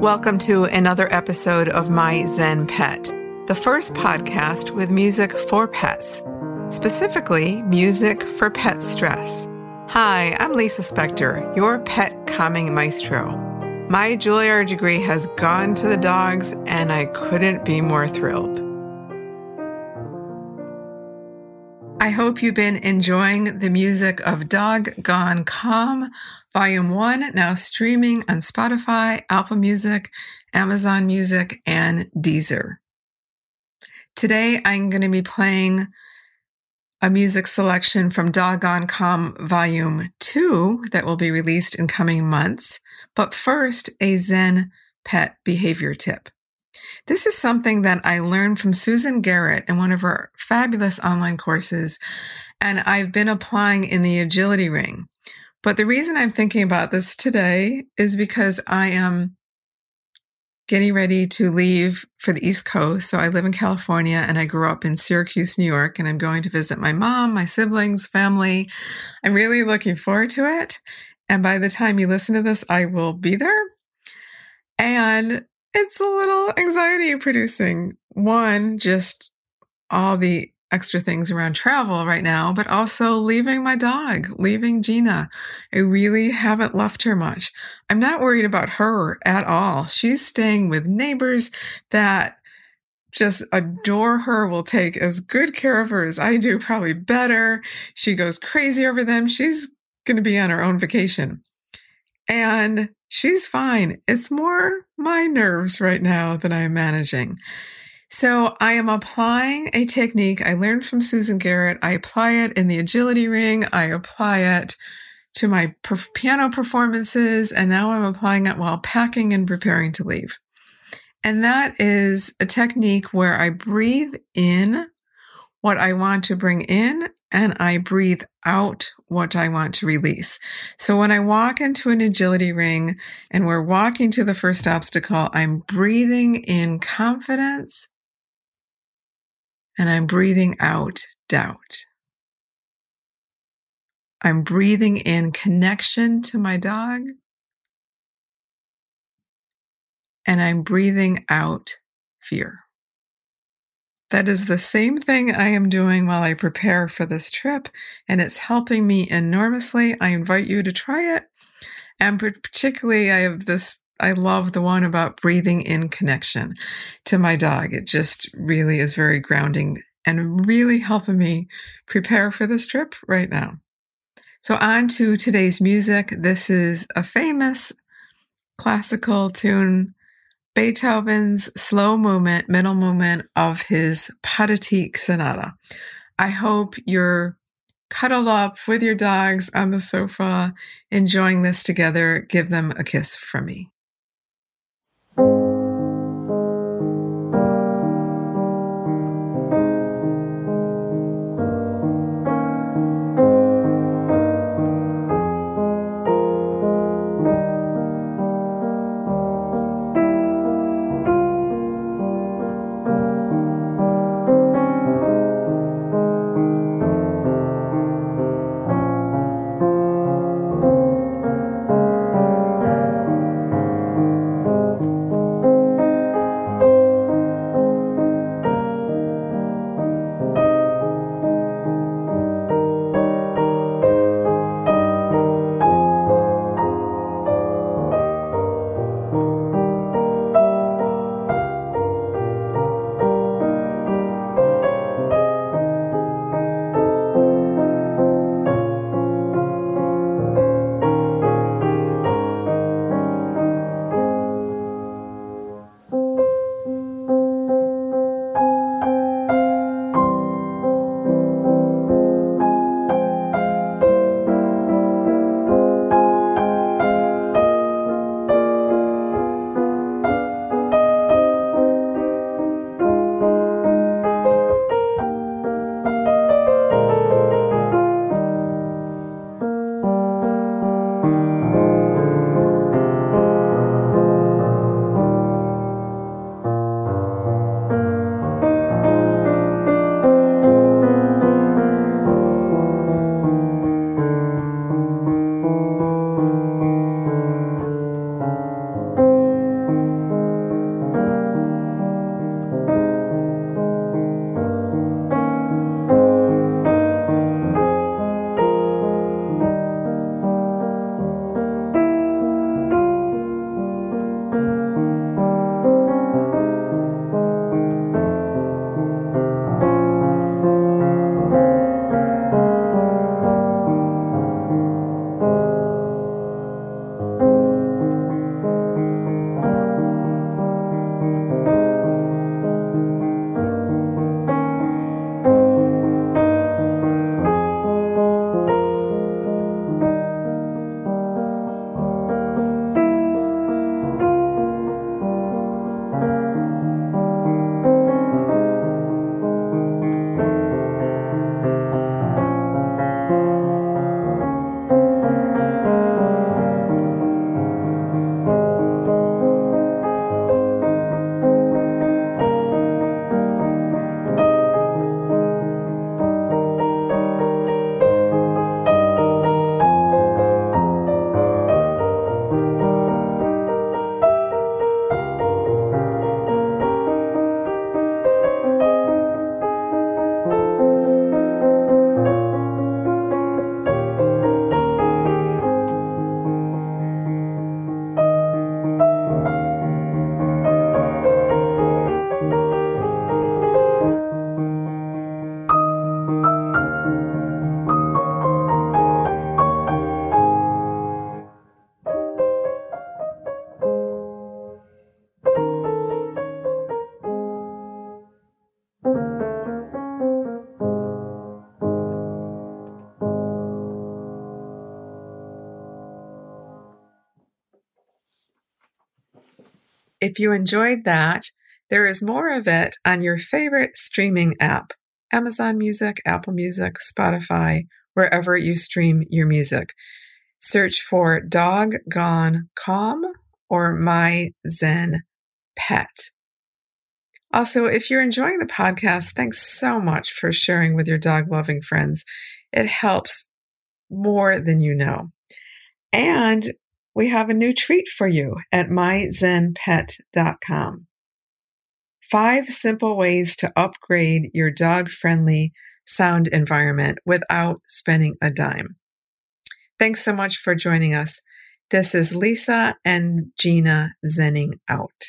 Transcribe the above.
Welcome to another episode of My Zen Pet, the first podcast with music for pets, specifically music for pet stress. Hi, I'm Lisa Spector, your pet calming maestro. My Juilliard degree has gone to the dogs, and I couldn't be more thrilled. I hope you've been enjoying the music of Dog Gone Calm, Volume 1, now streaming on Spotify, Apple Music, Amazon Music, and Deezer. Today, I'm going to be playing a music selection from Dog Gone Calm Volume 2 that will be released in coming months. But first, a Zen pet behavior tip. This is something that I learned from Susan Garrett in one of her fabulous online courses, and I've been applying in the agility ring. But the reason I'm thinking about this today is because I am getting ready to leave for the East Coast. So I live in California and I grew up in Syracuse, New York, and I'm going to visit my mom, my siblings, family. I'm really looking forward to it. And by the time you listen to this, I will be there. And it's a little anxiety producing. One, just all the extra things around travel right now, but also leaving my dog, leaving Gina. I really haven't left her much. I'm not worried about her at all. She's staying with neighbors that just adore her, will take as good care of her as I do, probably better. She goes crazy over them. She's going to be on her own vacation. And she's fine. It's more my nerves right now that I'm managing. So I am applying a technique I learned from Susan Garrett. I apply it in the agility ring. I apply it to my piano performances. And now I'm applying it while packing and preparing to leave. And that is a technique where I breathe in what I want to bring in and I breathe out what I want to release. So when I walk into an agility ring and we're walking to the first obstacle, I'm breathing in confidence and I'm breathing out doubt. I'm breathing in connection to my dog and I'm breathing out fear. That is the same thing I am doing while I prepare for this trip, and it's helping me enormously. I invite you to try it. And particularly, I have this, I love the one about breathing in connection to my dog. It just really is very grounding and really helping me prepare for this trip right now. So, on to today's music. This is a famous classical tune Beethoven's slow movement, middle movement of his Pathetique Sonata. I hope you're cuddled up with your dogs on the sofa, enjoying this together. Give them a kiss from me. If you enjoyed that, there is more of it on your favorite streaming app Amazon Music, Apple Music, Spotify, wherever you stream your music. Search for Dog Gone Calm or My Zen Pet. Also, if you're enjoying the podcast, thanks so much for sharing with your dog loving friends. It helps more than you know. And we have a new treat for you at myzenpet.com. Five simple ways to upgrade your dog friendly sound environment without spending a dime. Thanks so much for joining us. This is Lisa and Gina Zenning out.